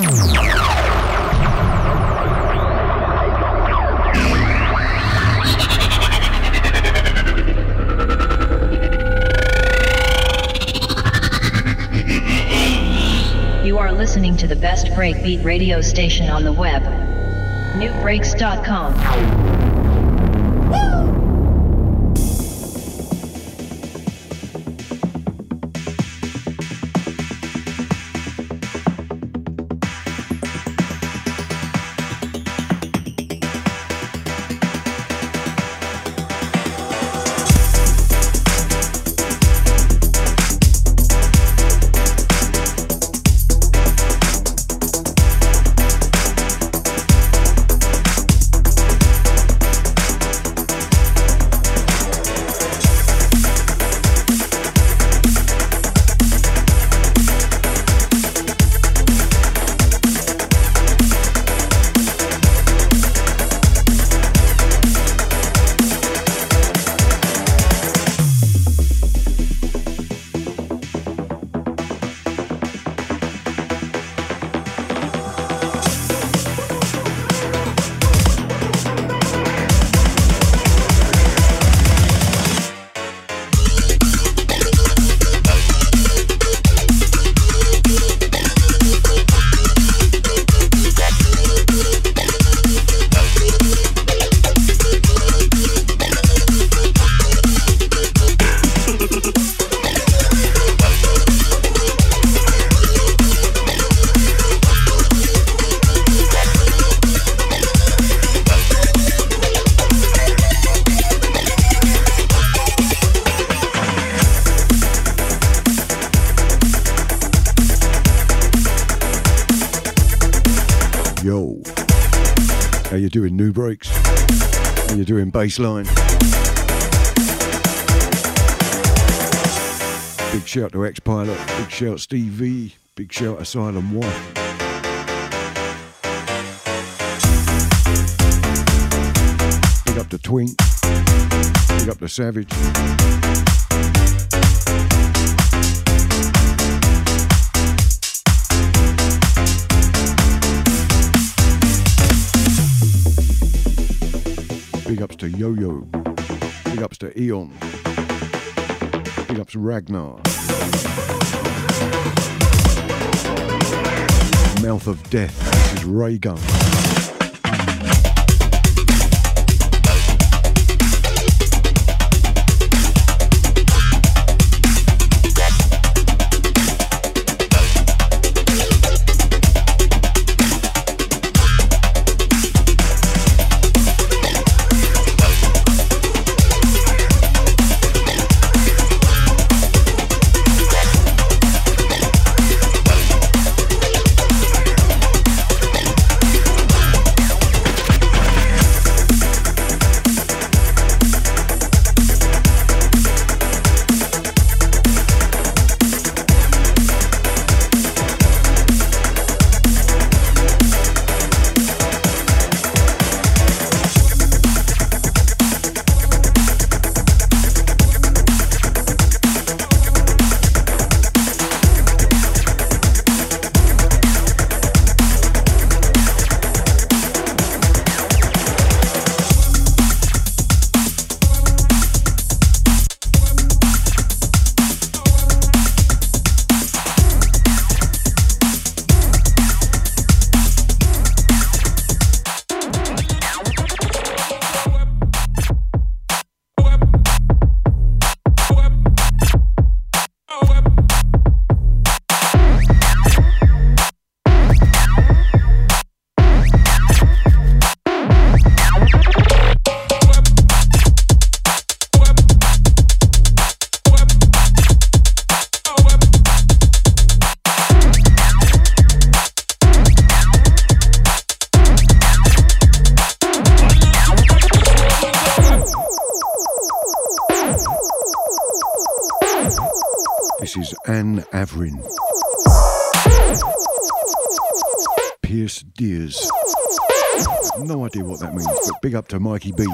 You are listening to the best breakbeat radio station on the web. Nubreaks.com. bassline. Big shout to X Pilot, big shout Steve V, big shout Asylum Wife. Big up to Twink, big up to Savage. To Yo Yo. Big ups to Eon. Big ups Ragnar. Mouth of Death. This is Ray Gun. Big up to Mikey B.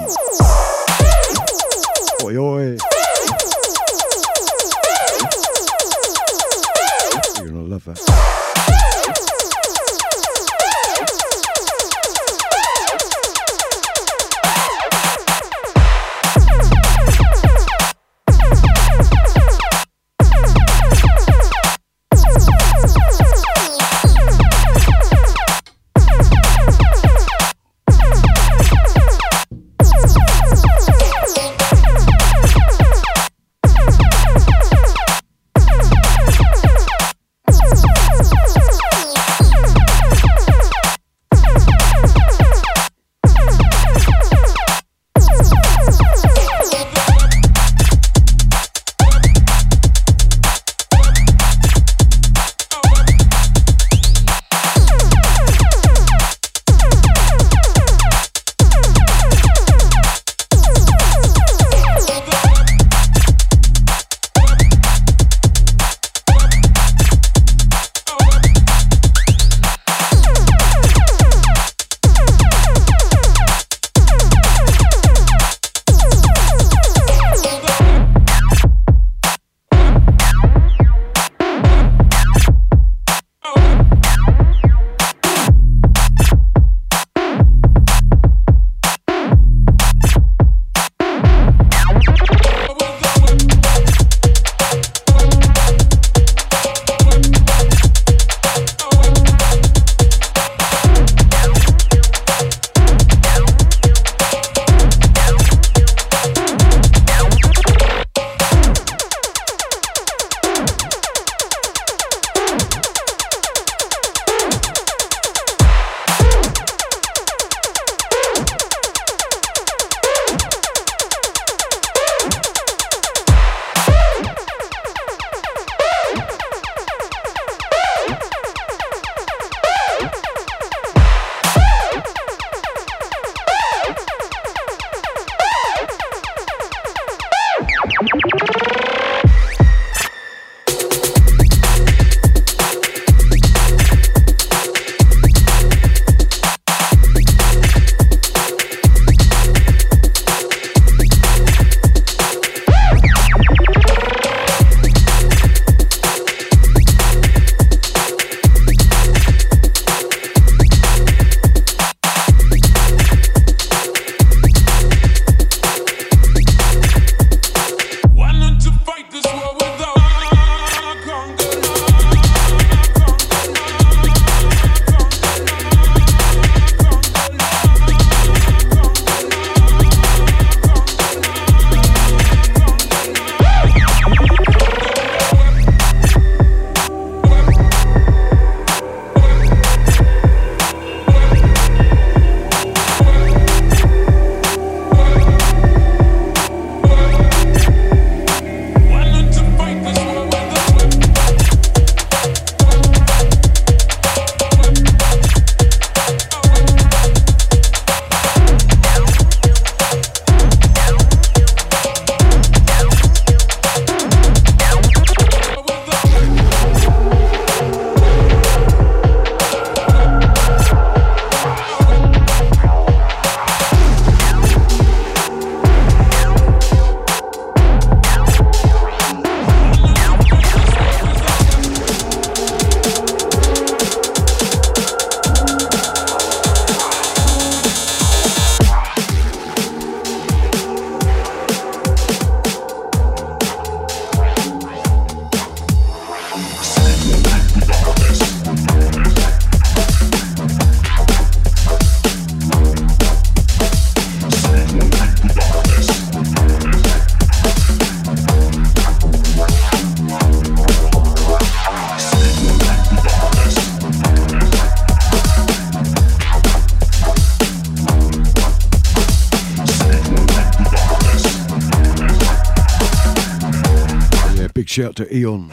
shout to Eon.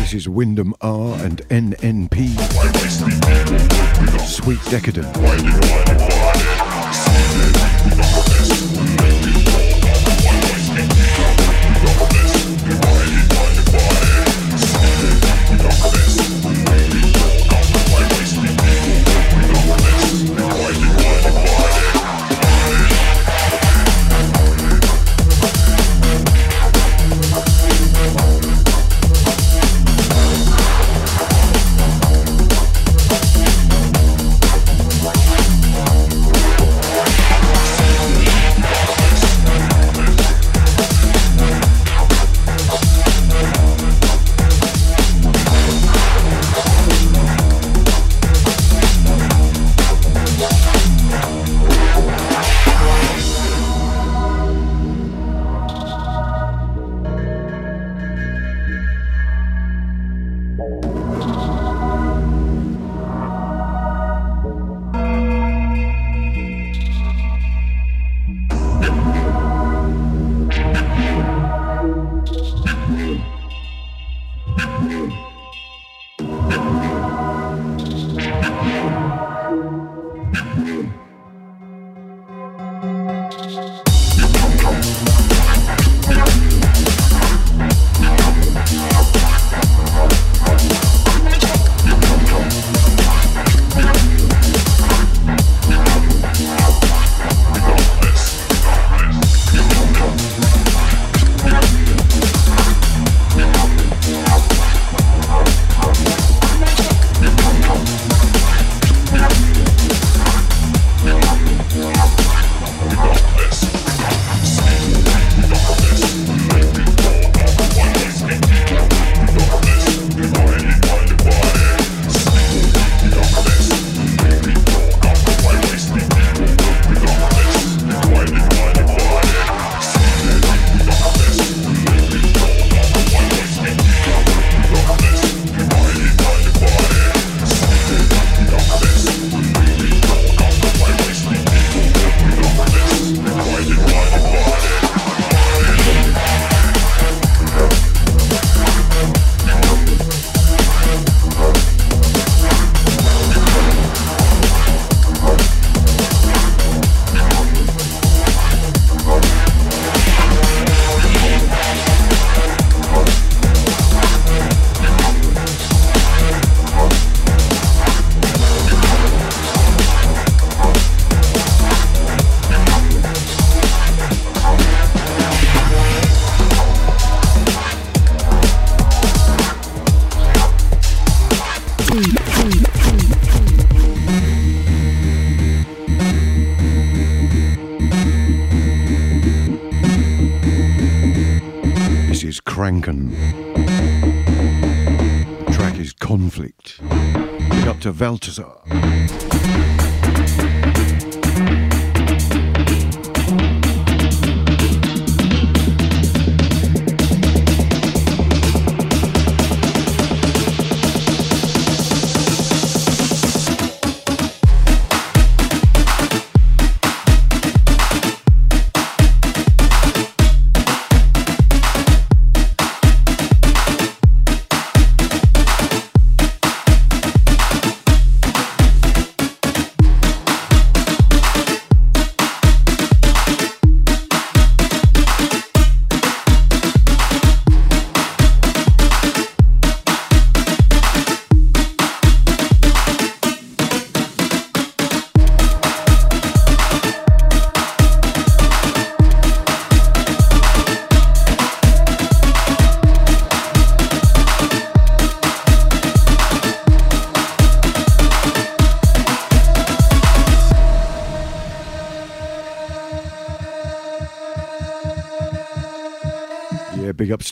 This is Windom R and NNP. Sweet Decadent.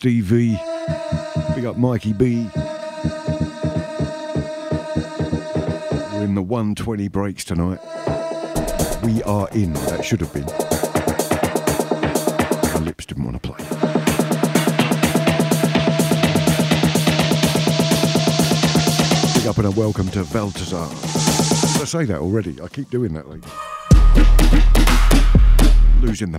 Steve Big up Mikey B. We're in the 120 breaks tonight. We are in. That should have been. My lips didn't want to play. Big up and a welcome to Valtazar. Did I say that already? I keep doing that. Losing the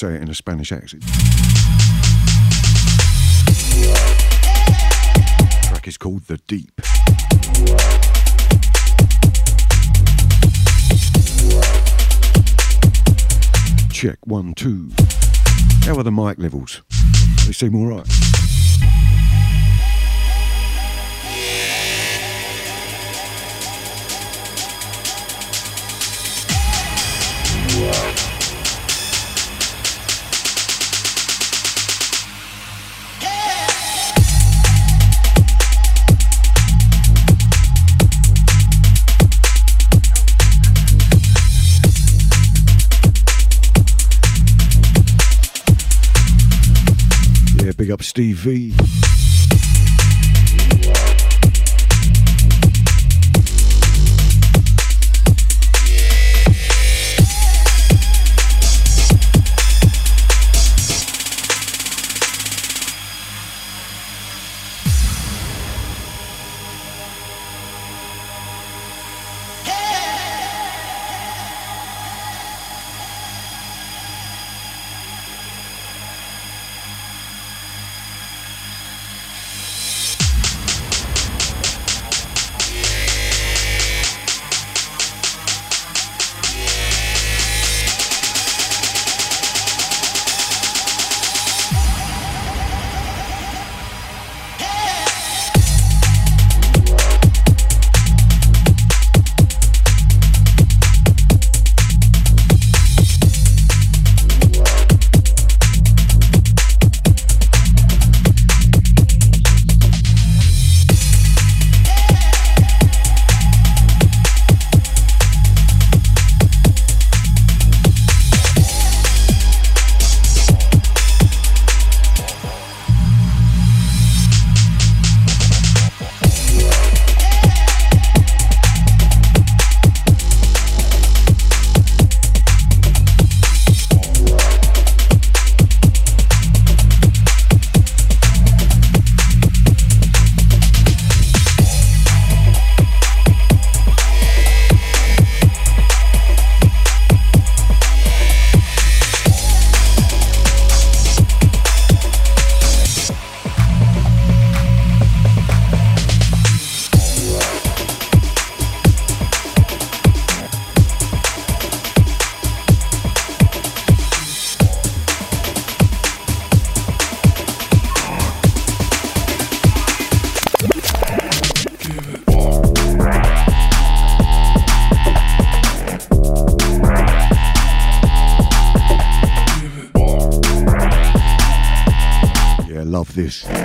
say it in a Spanish accent. The track is called The Deep. Check one, two. How are the mic levels? They seem alright. Big up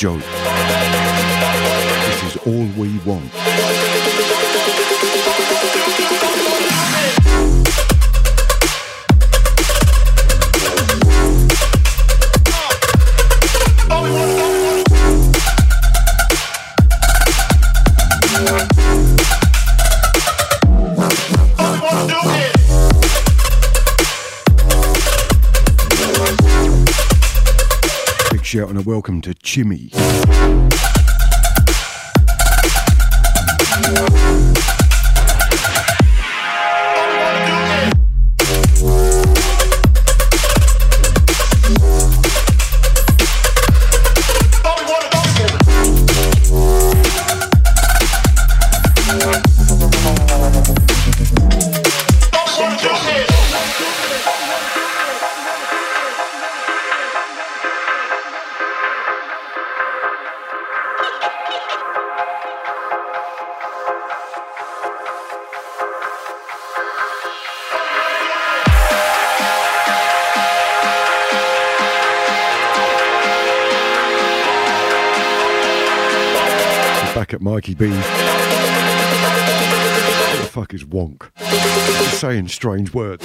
Joke. This is all we want. Big shout and a welcome to Chimmy. Strange words.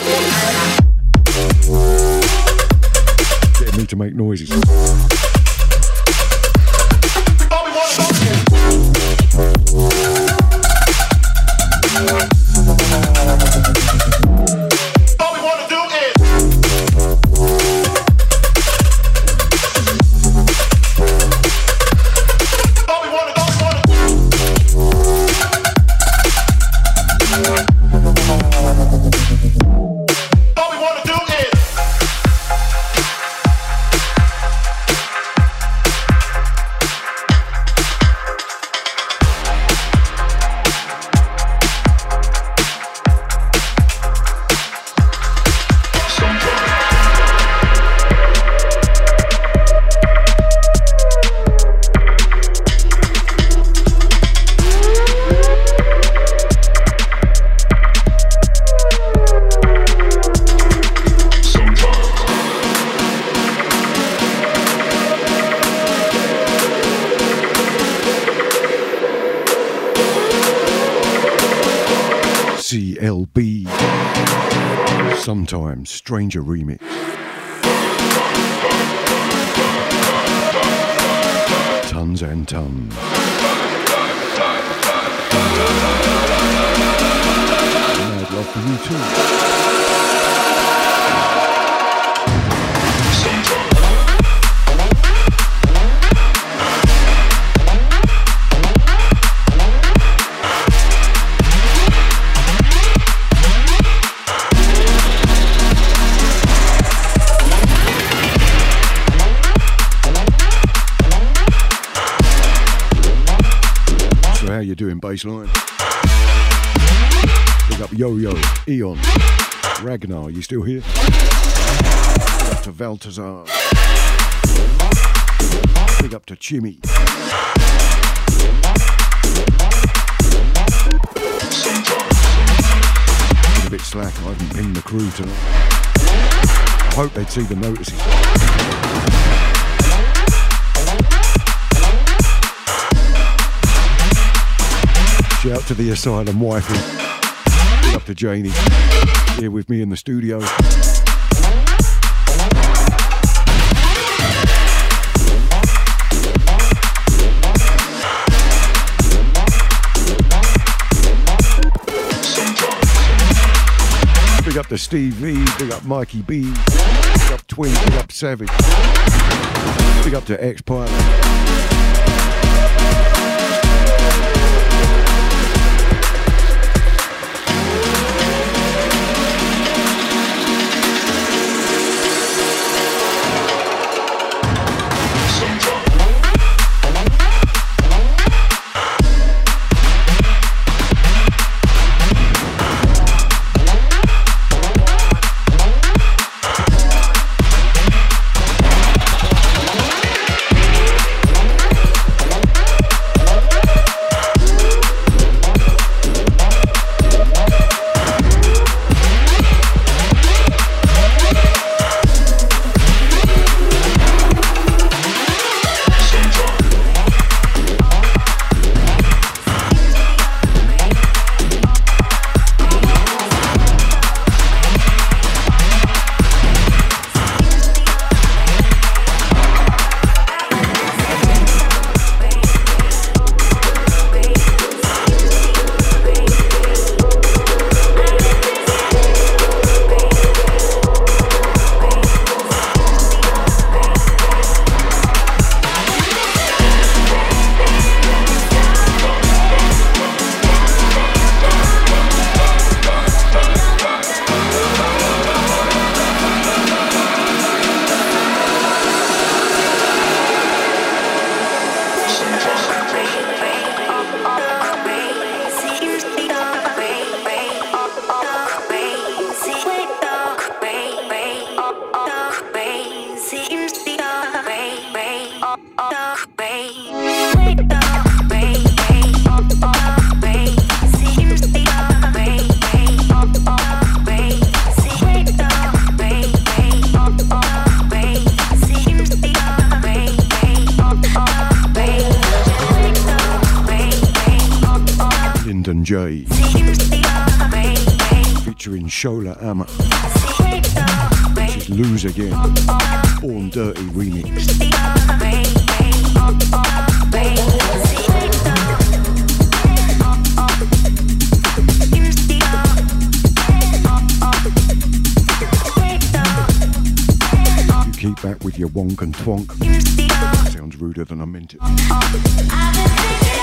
Stranger Remix. Tons and tons. Mad love for you too. How you? Big up Yo-Yo, Eon, Ragnar, you still here? Big up to Valtazar. Big up to Chimmy. A bit slack, I haven't pinged the crew tonight. I hope they'd see the notices. Shout to the asylum wife up to Janie. Here with me in the studio. Big up to Steve V, big up Mikey B, big up Twin, big up Savage, big up to X Pilot. Wonk and twonk. Sounds ruder than I meant it.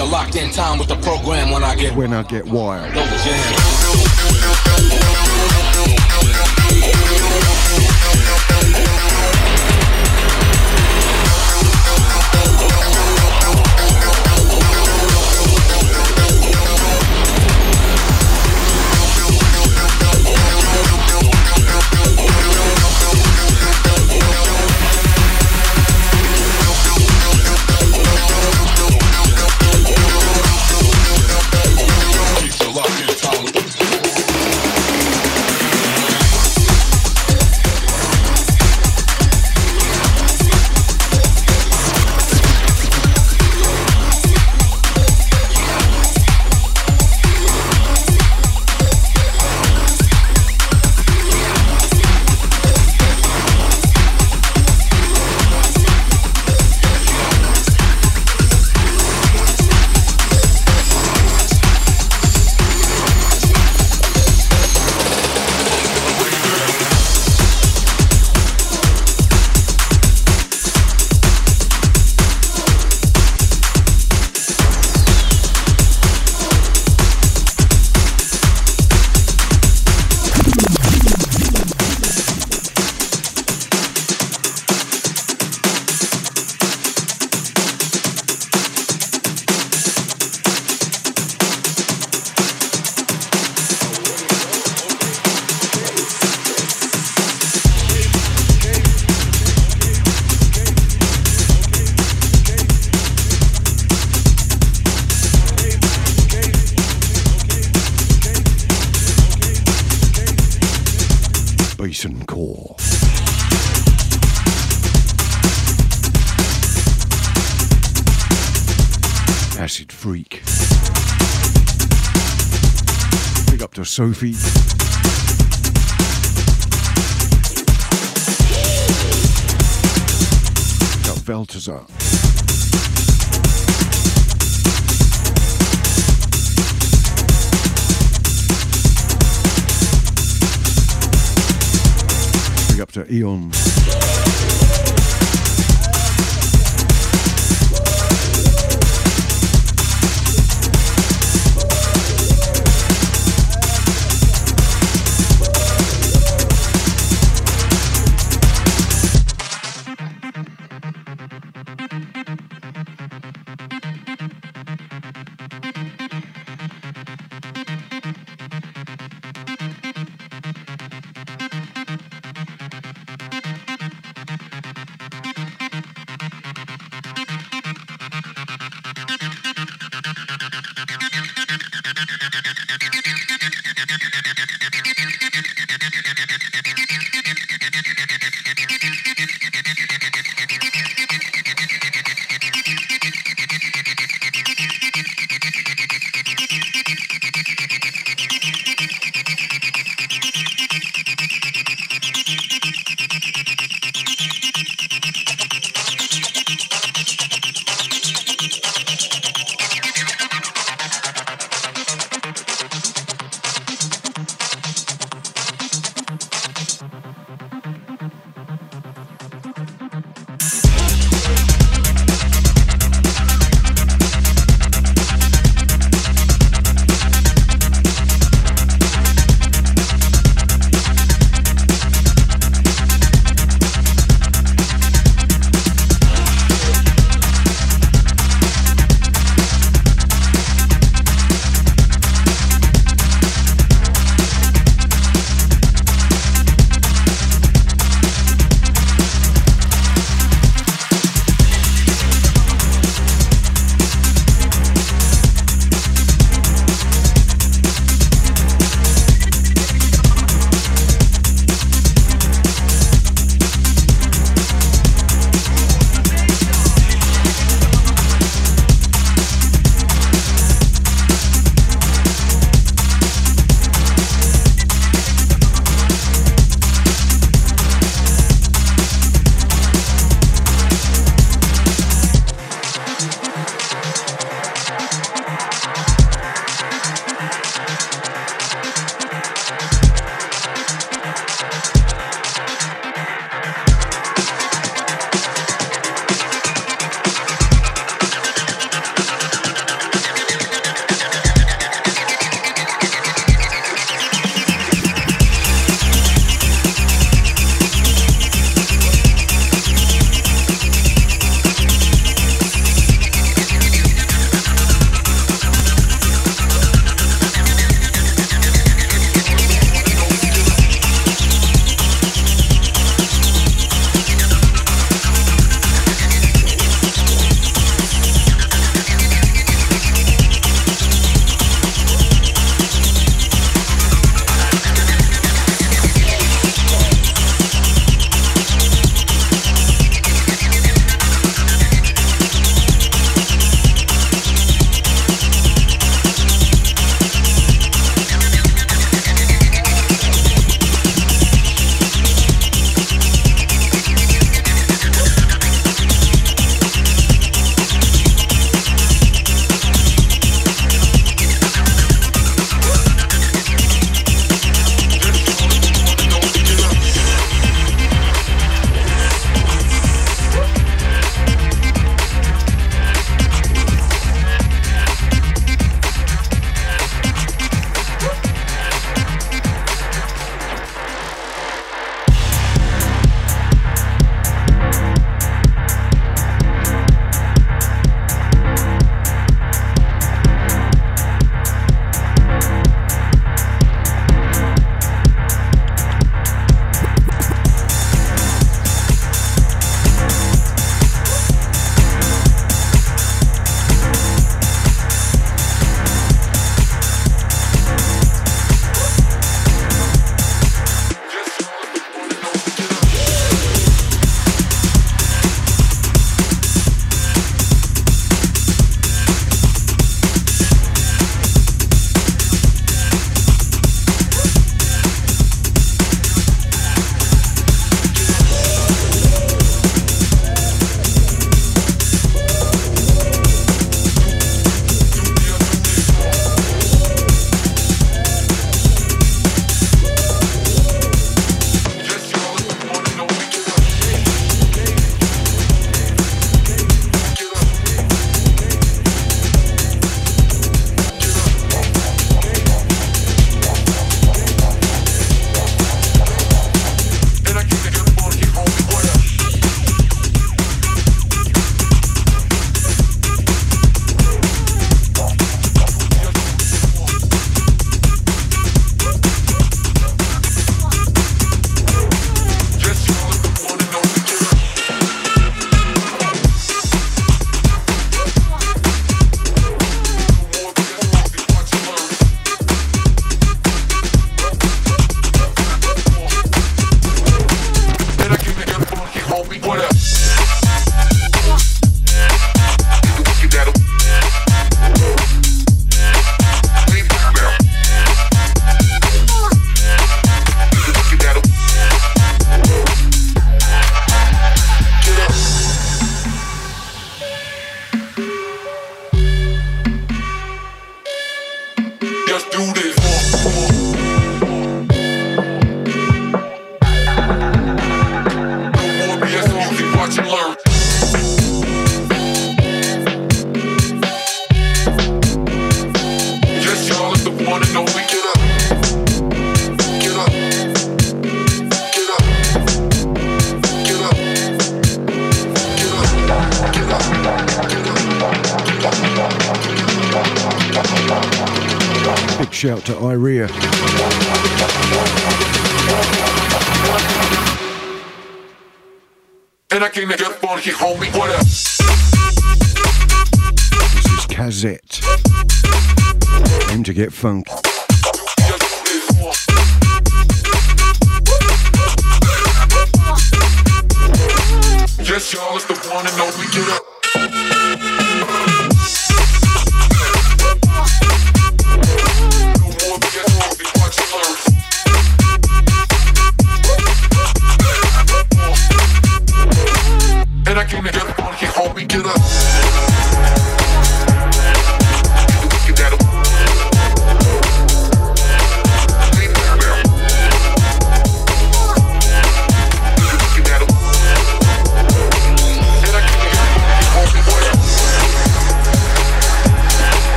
Schumacher. Keeps you locked in time with the program when I get when I get wild. Sophie.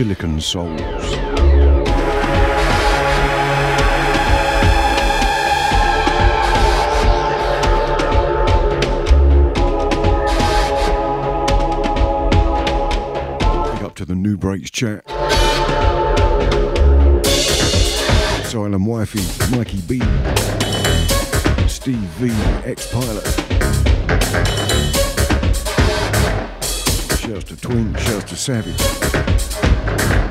Silicon Souls. up to the NuBreaks chat. Asylum Wifey, Mikey B, Steve V, X Pilot. Shouts to Twin, shouts to Savage. Thank you.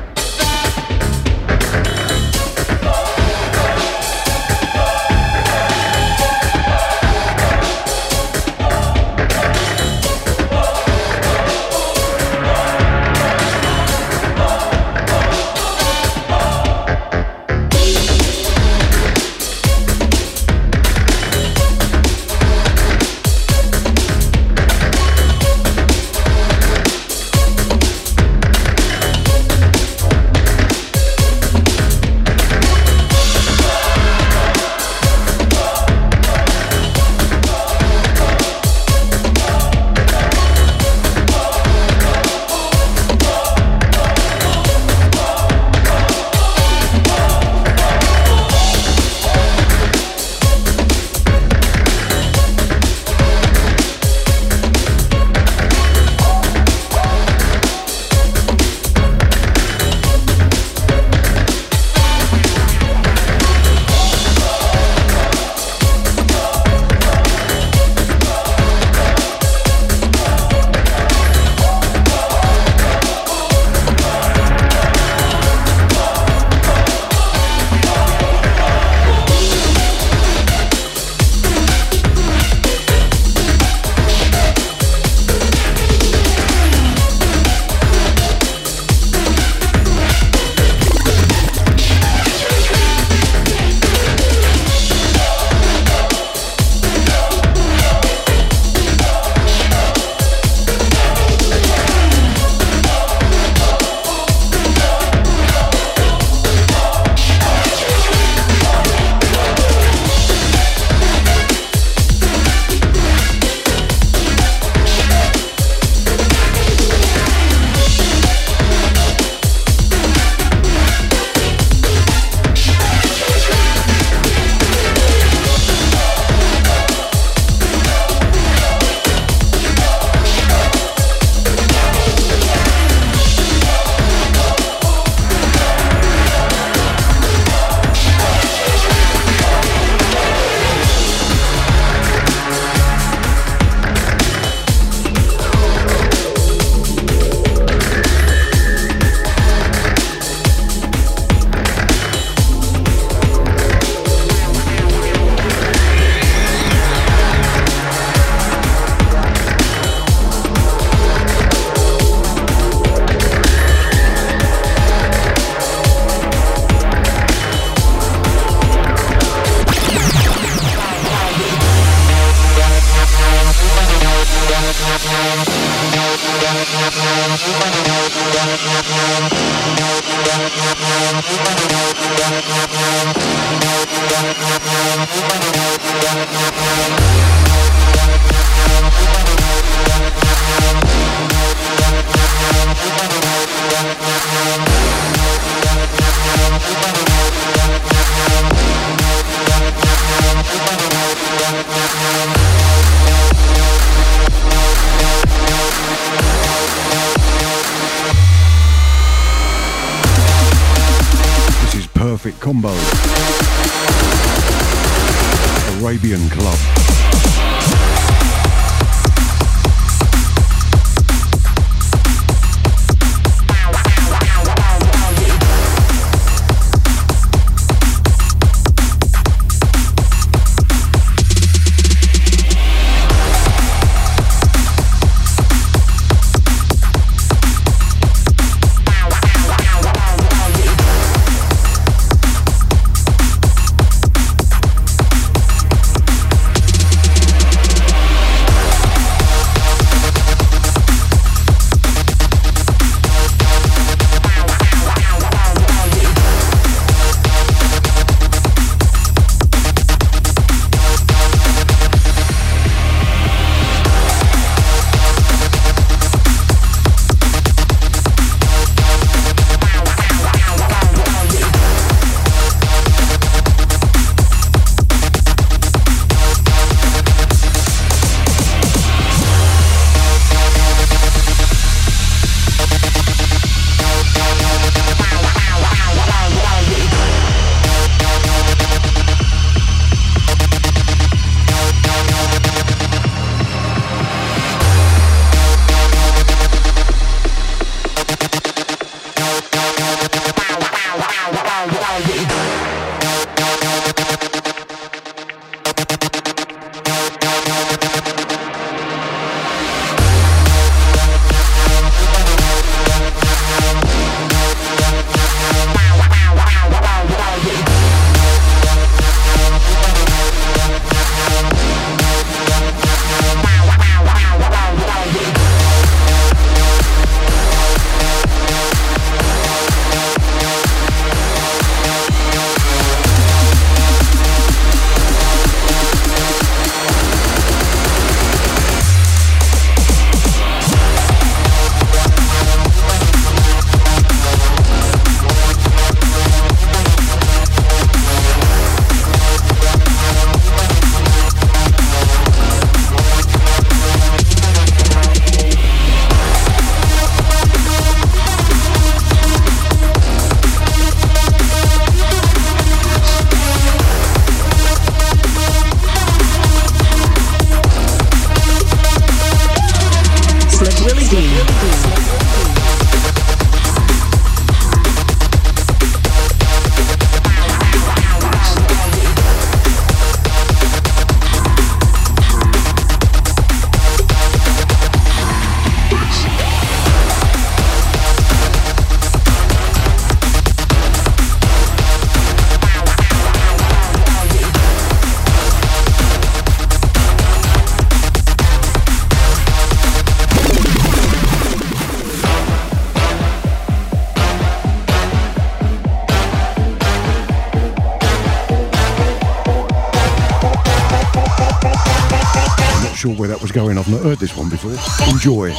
I've not heard this one before. Enjoy.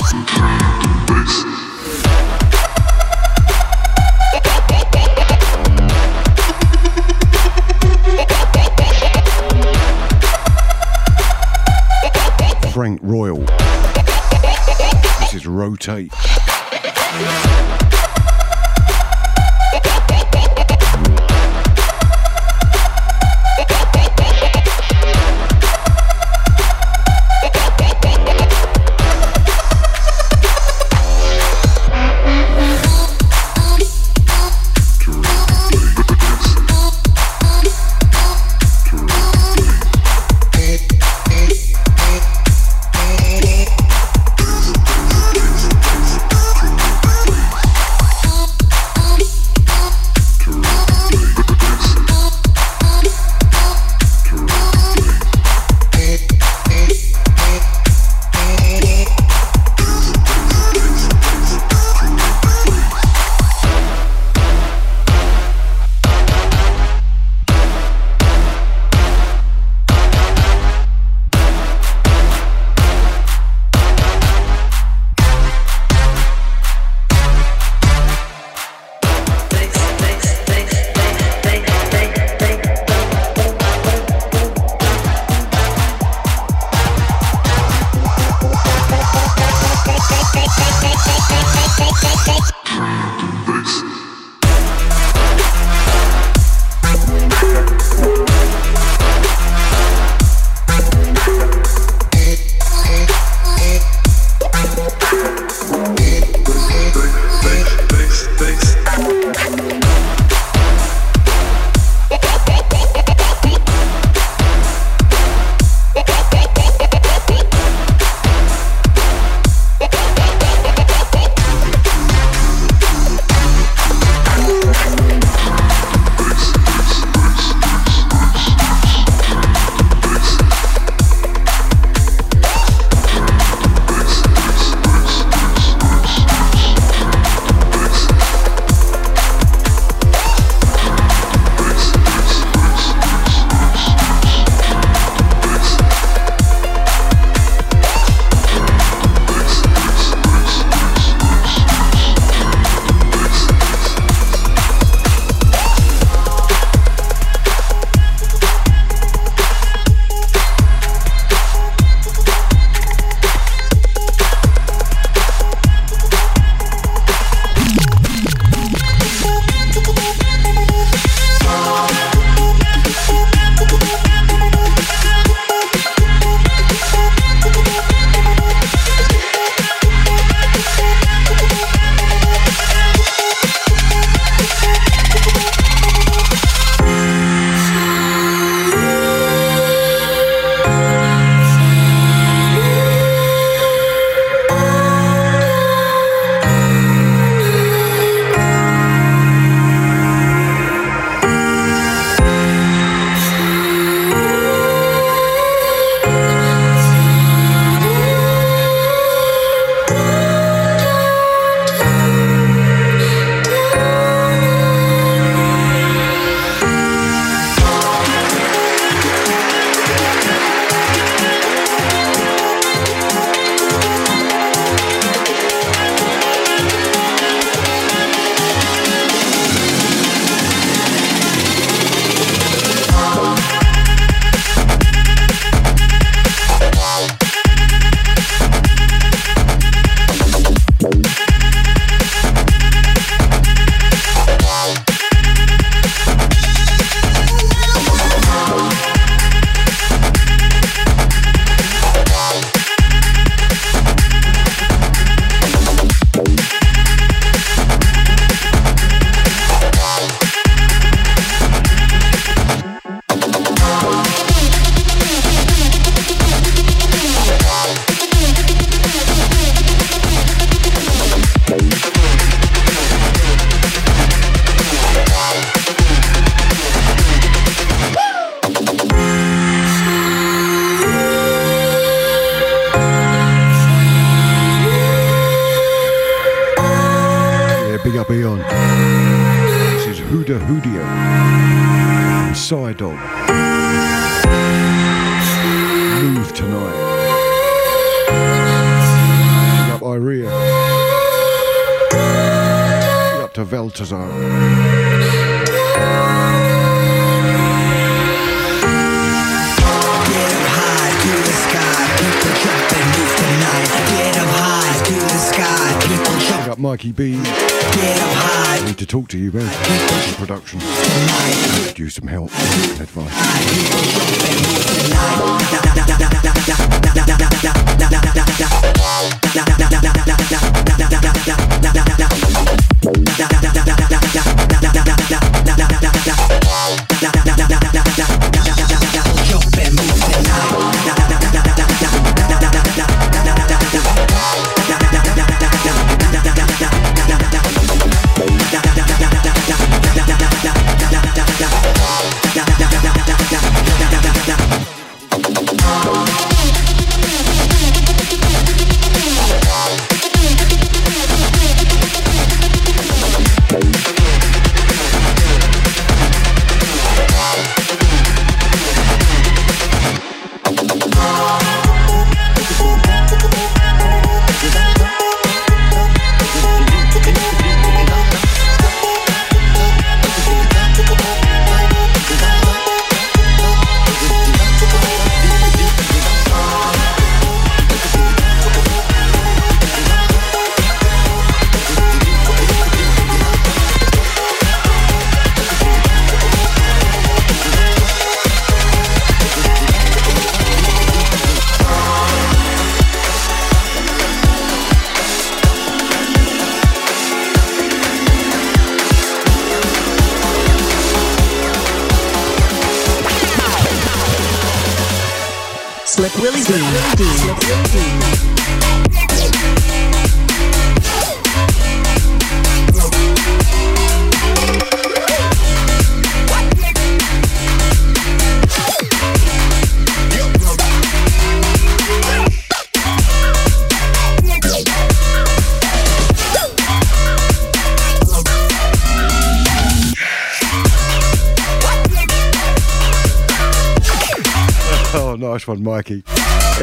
Frank Royal. This is Rotate.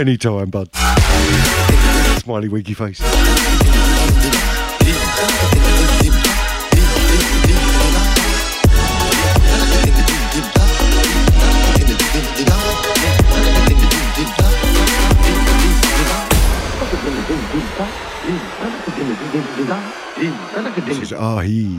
Anytime, bud. Smiley winky face. This is Ahee.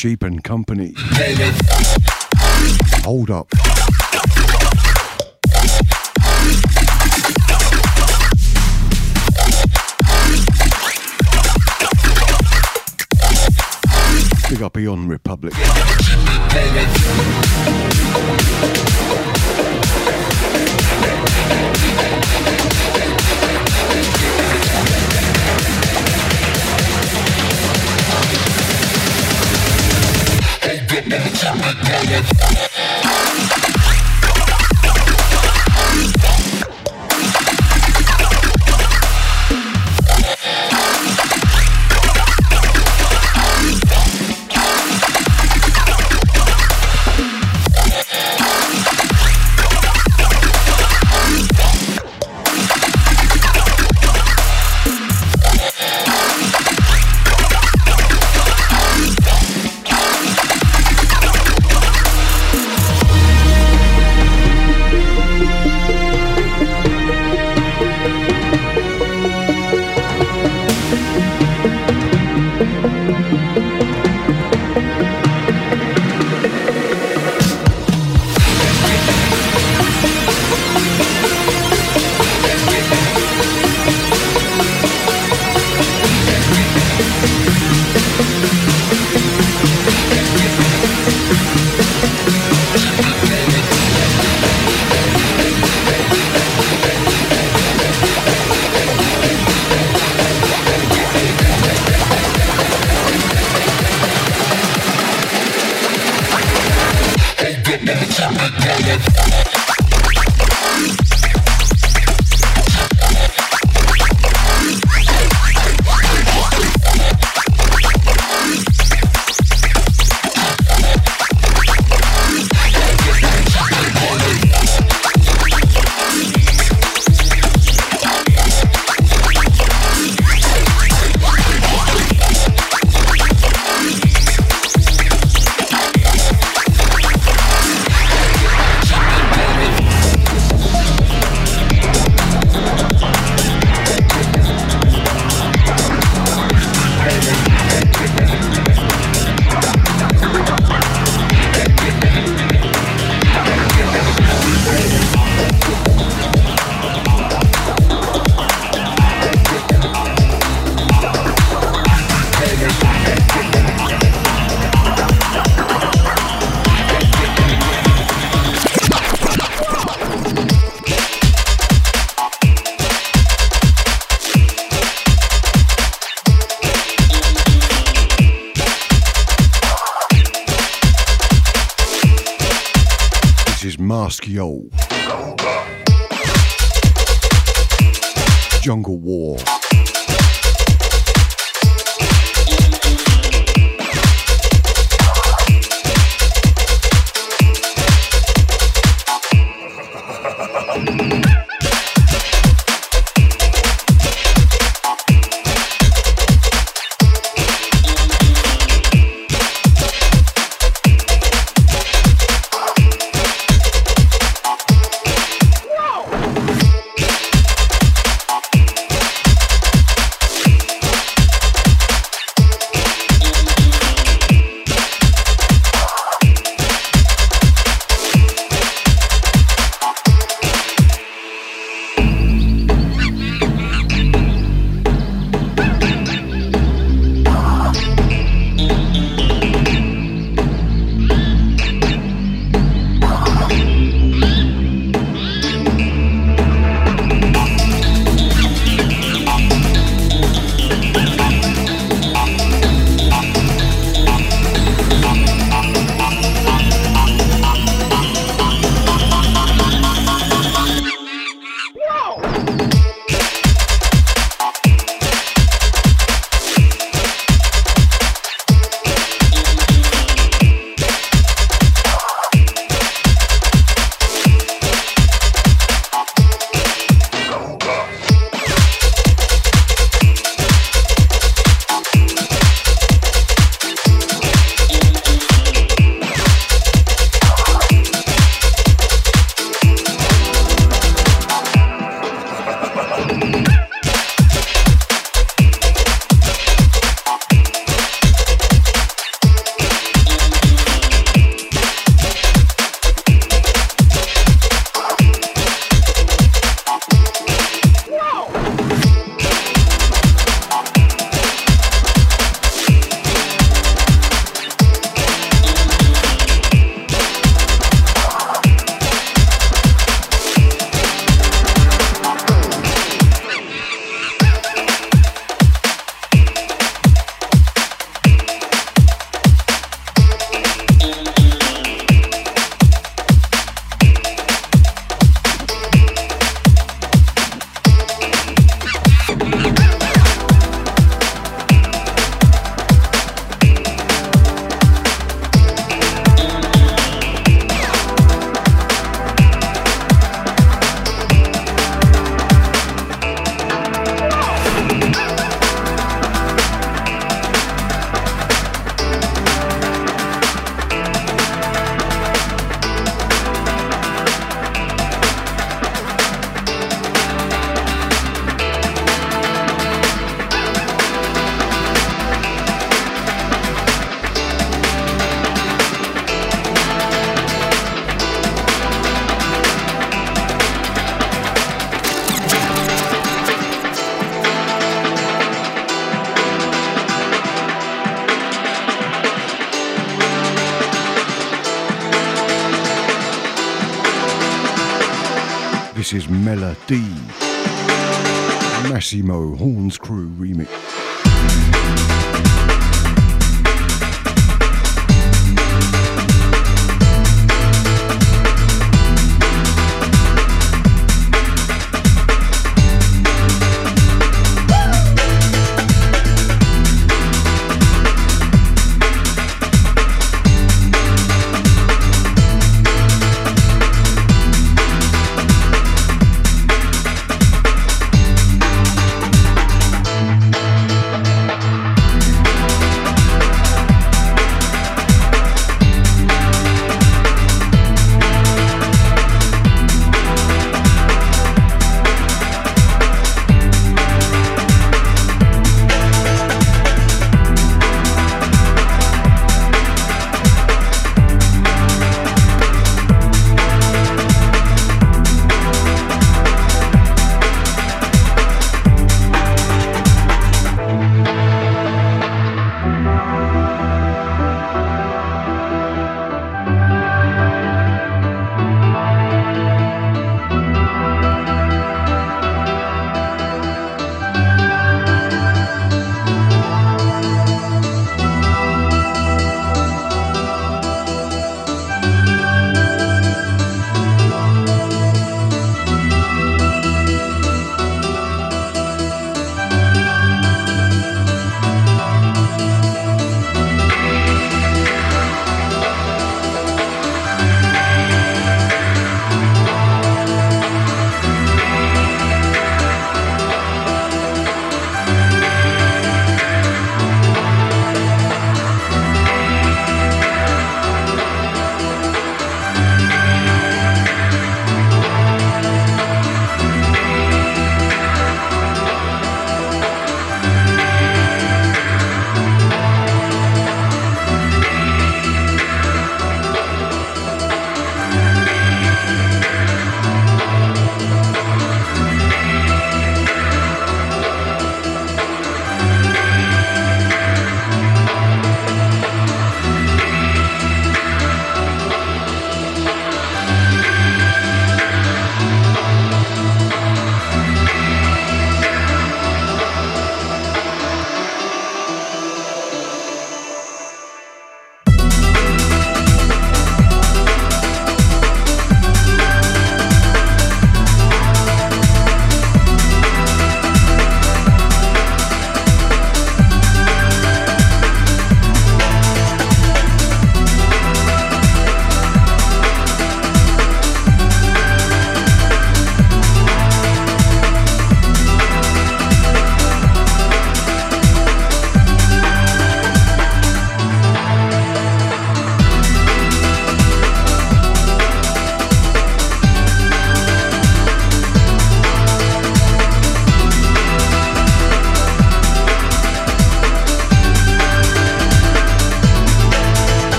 Sheep and Kompany. Hold up. Big up Eon Republic. This is Mask Yo. Jungle War. Horns Cru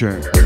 the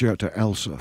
shout to Elsa.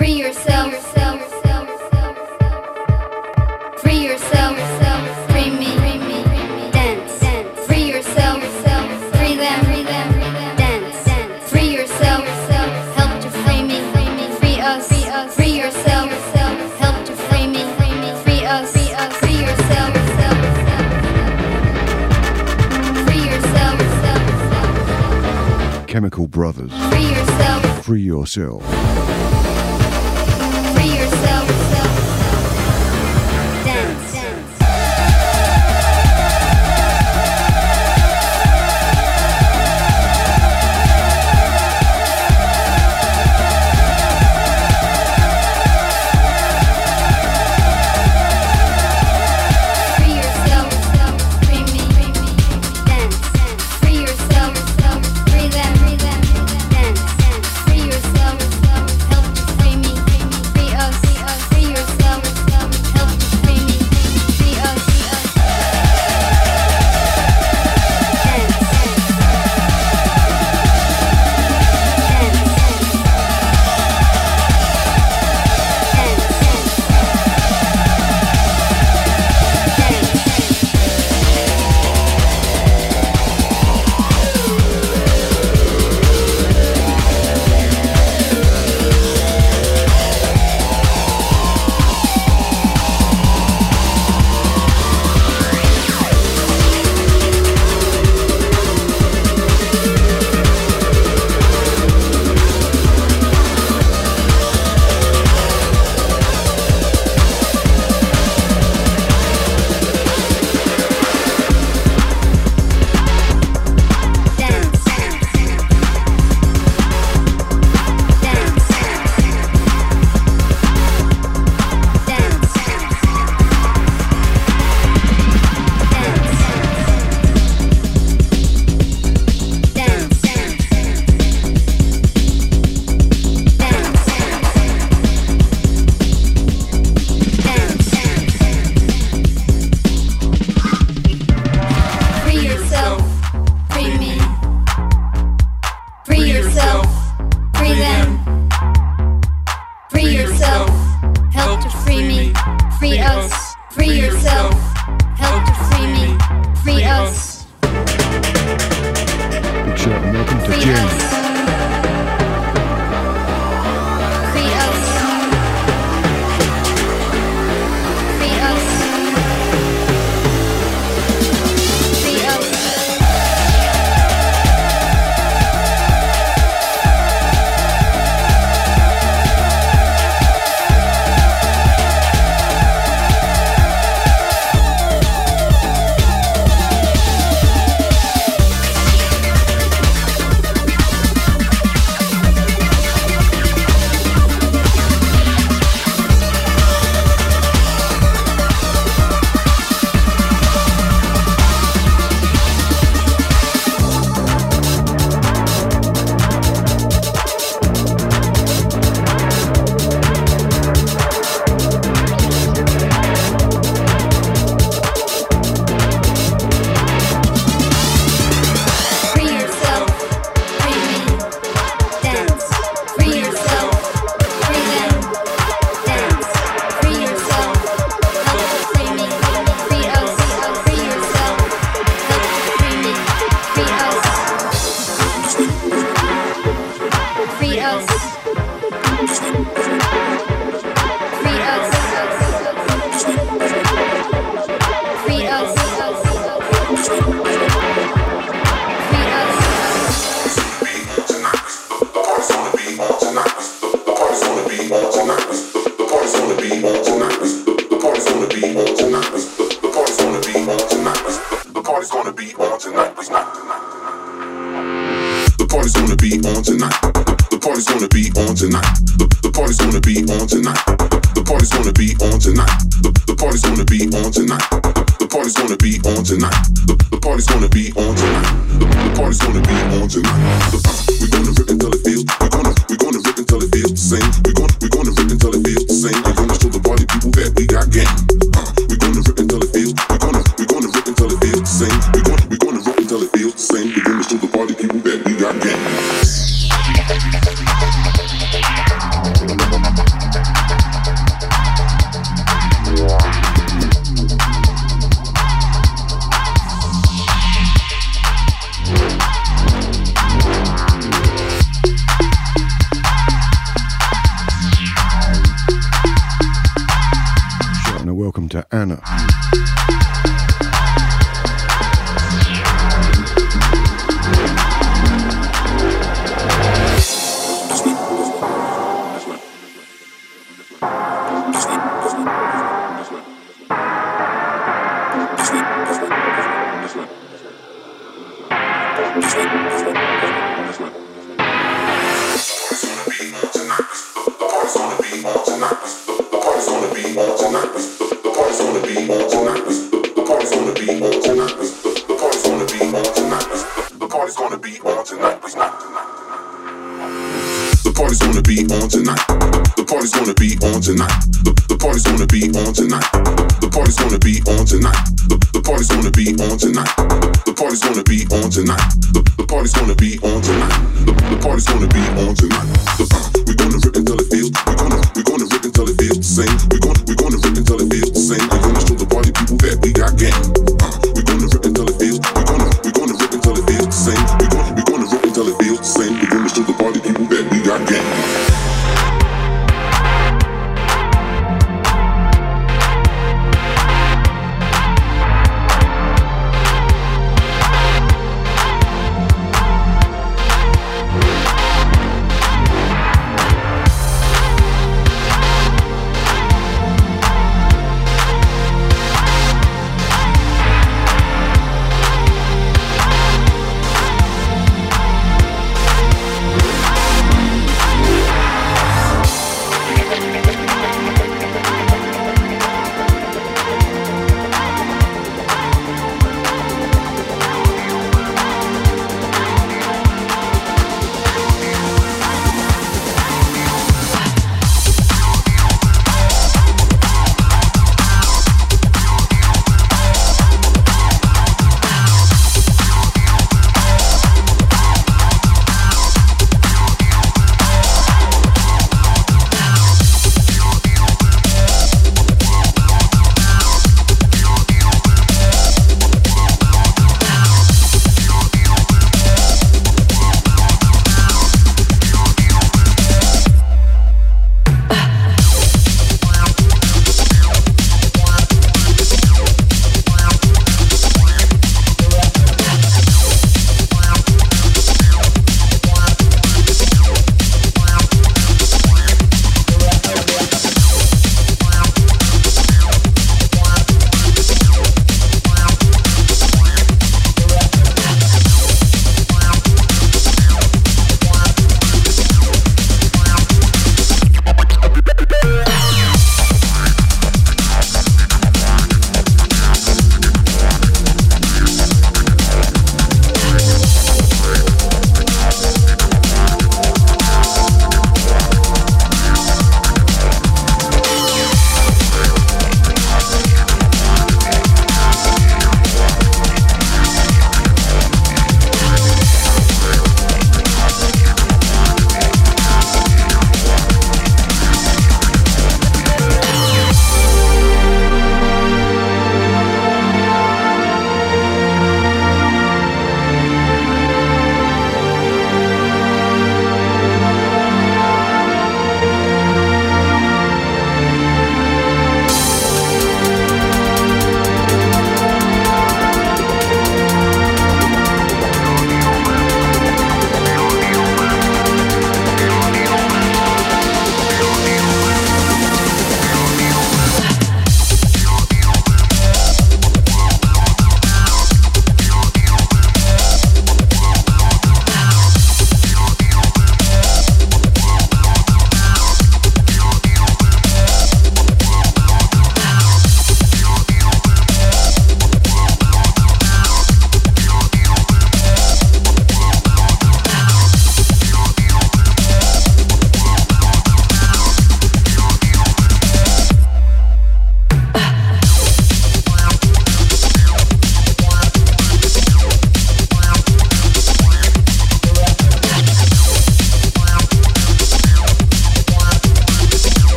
Free yourself. Free yourself. Free me. Dance. Free yourself. Free them. Dance. Free yourself. Help to free me. Free us. Free yourself. Help to free me. Free us. Free yourself. Chemical Brothers. Free yourself. Free yourself.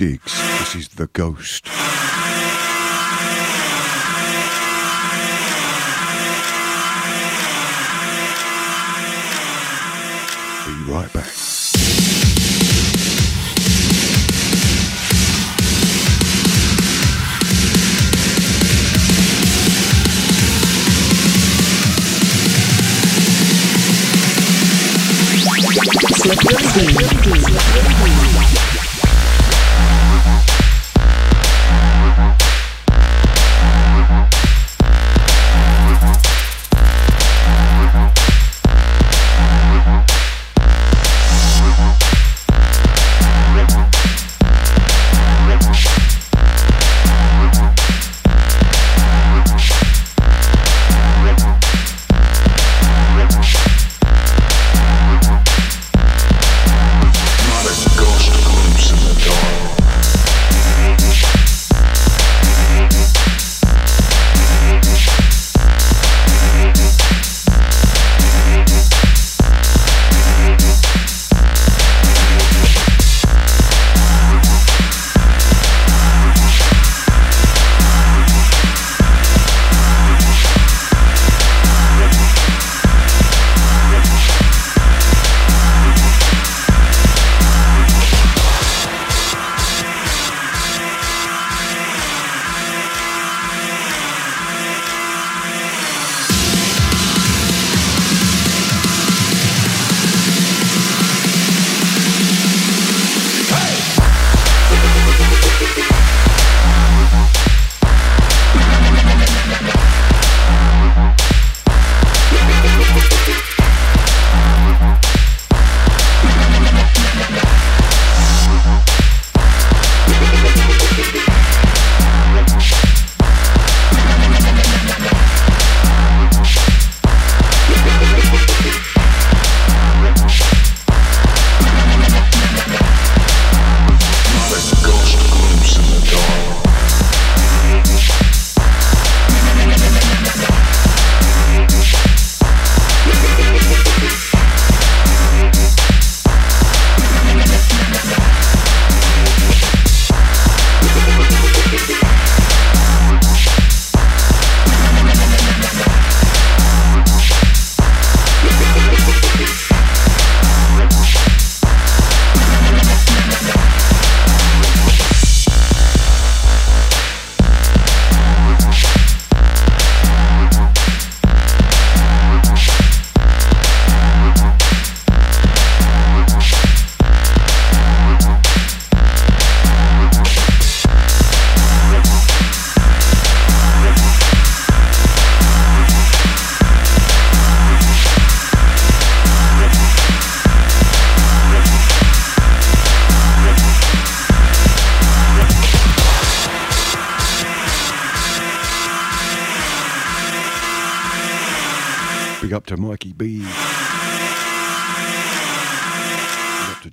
Diggs. This is The Ghost. Be right back. Slippery D.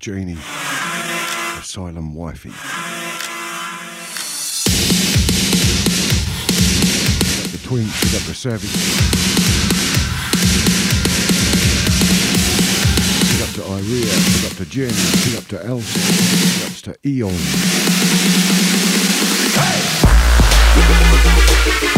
Janie. Asylum Wifey. Big up to Twink. Big up to Savage. Big up to Iria. Big up to Jen. Big up to Elsa. Big ups to Eon. Modern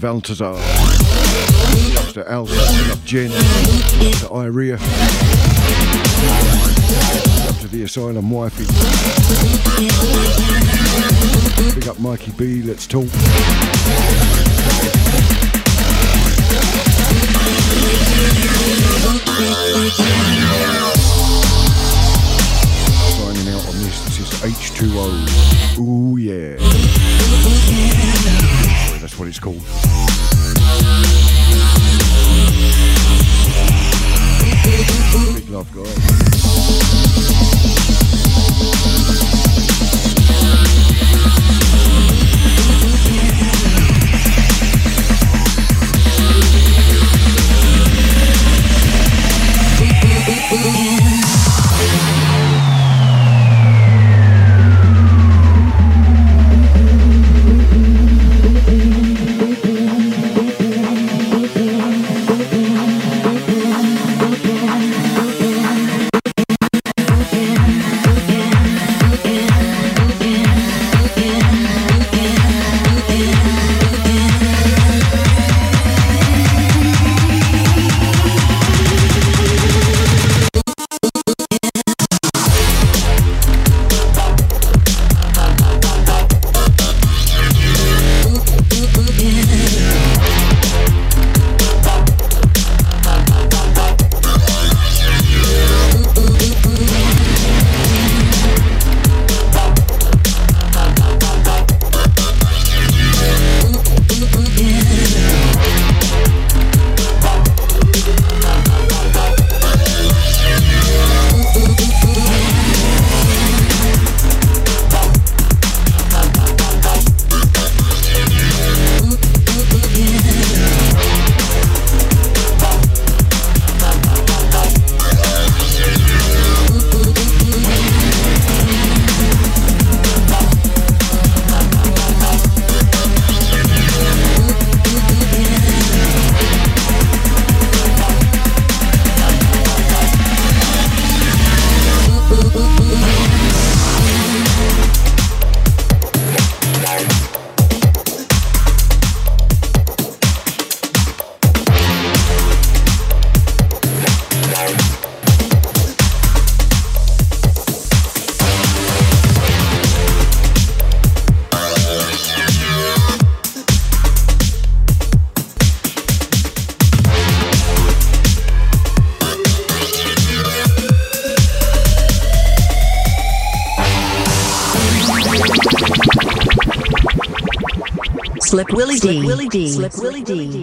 to Valtazar, big up to Alpha, big up Jen, to Iria, big to the Asylum Wifey, big up Mikey B, let's talk. Signing out on this, this is H2O. Ooh yeah. Sorry, that's what it's called. off guard. Ooh. Willy Dee. Slick Willy Dee.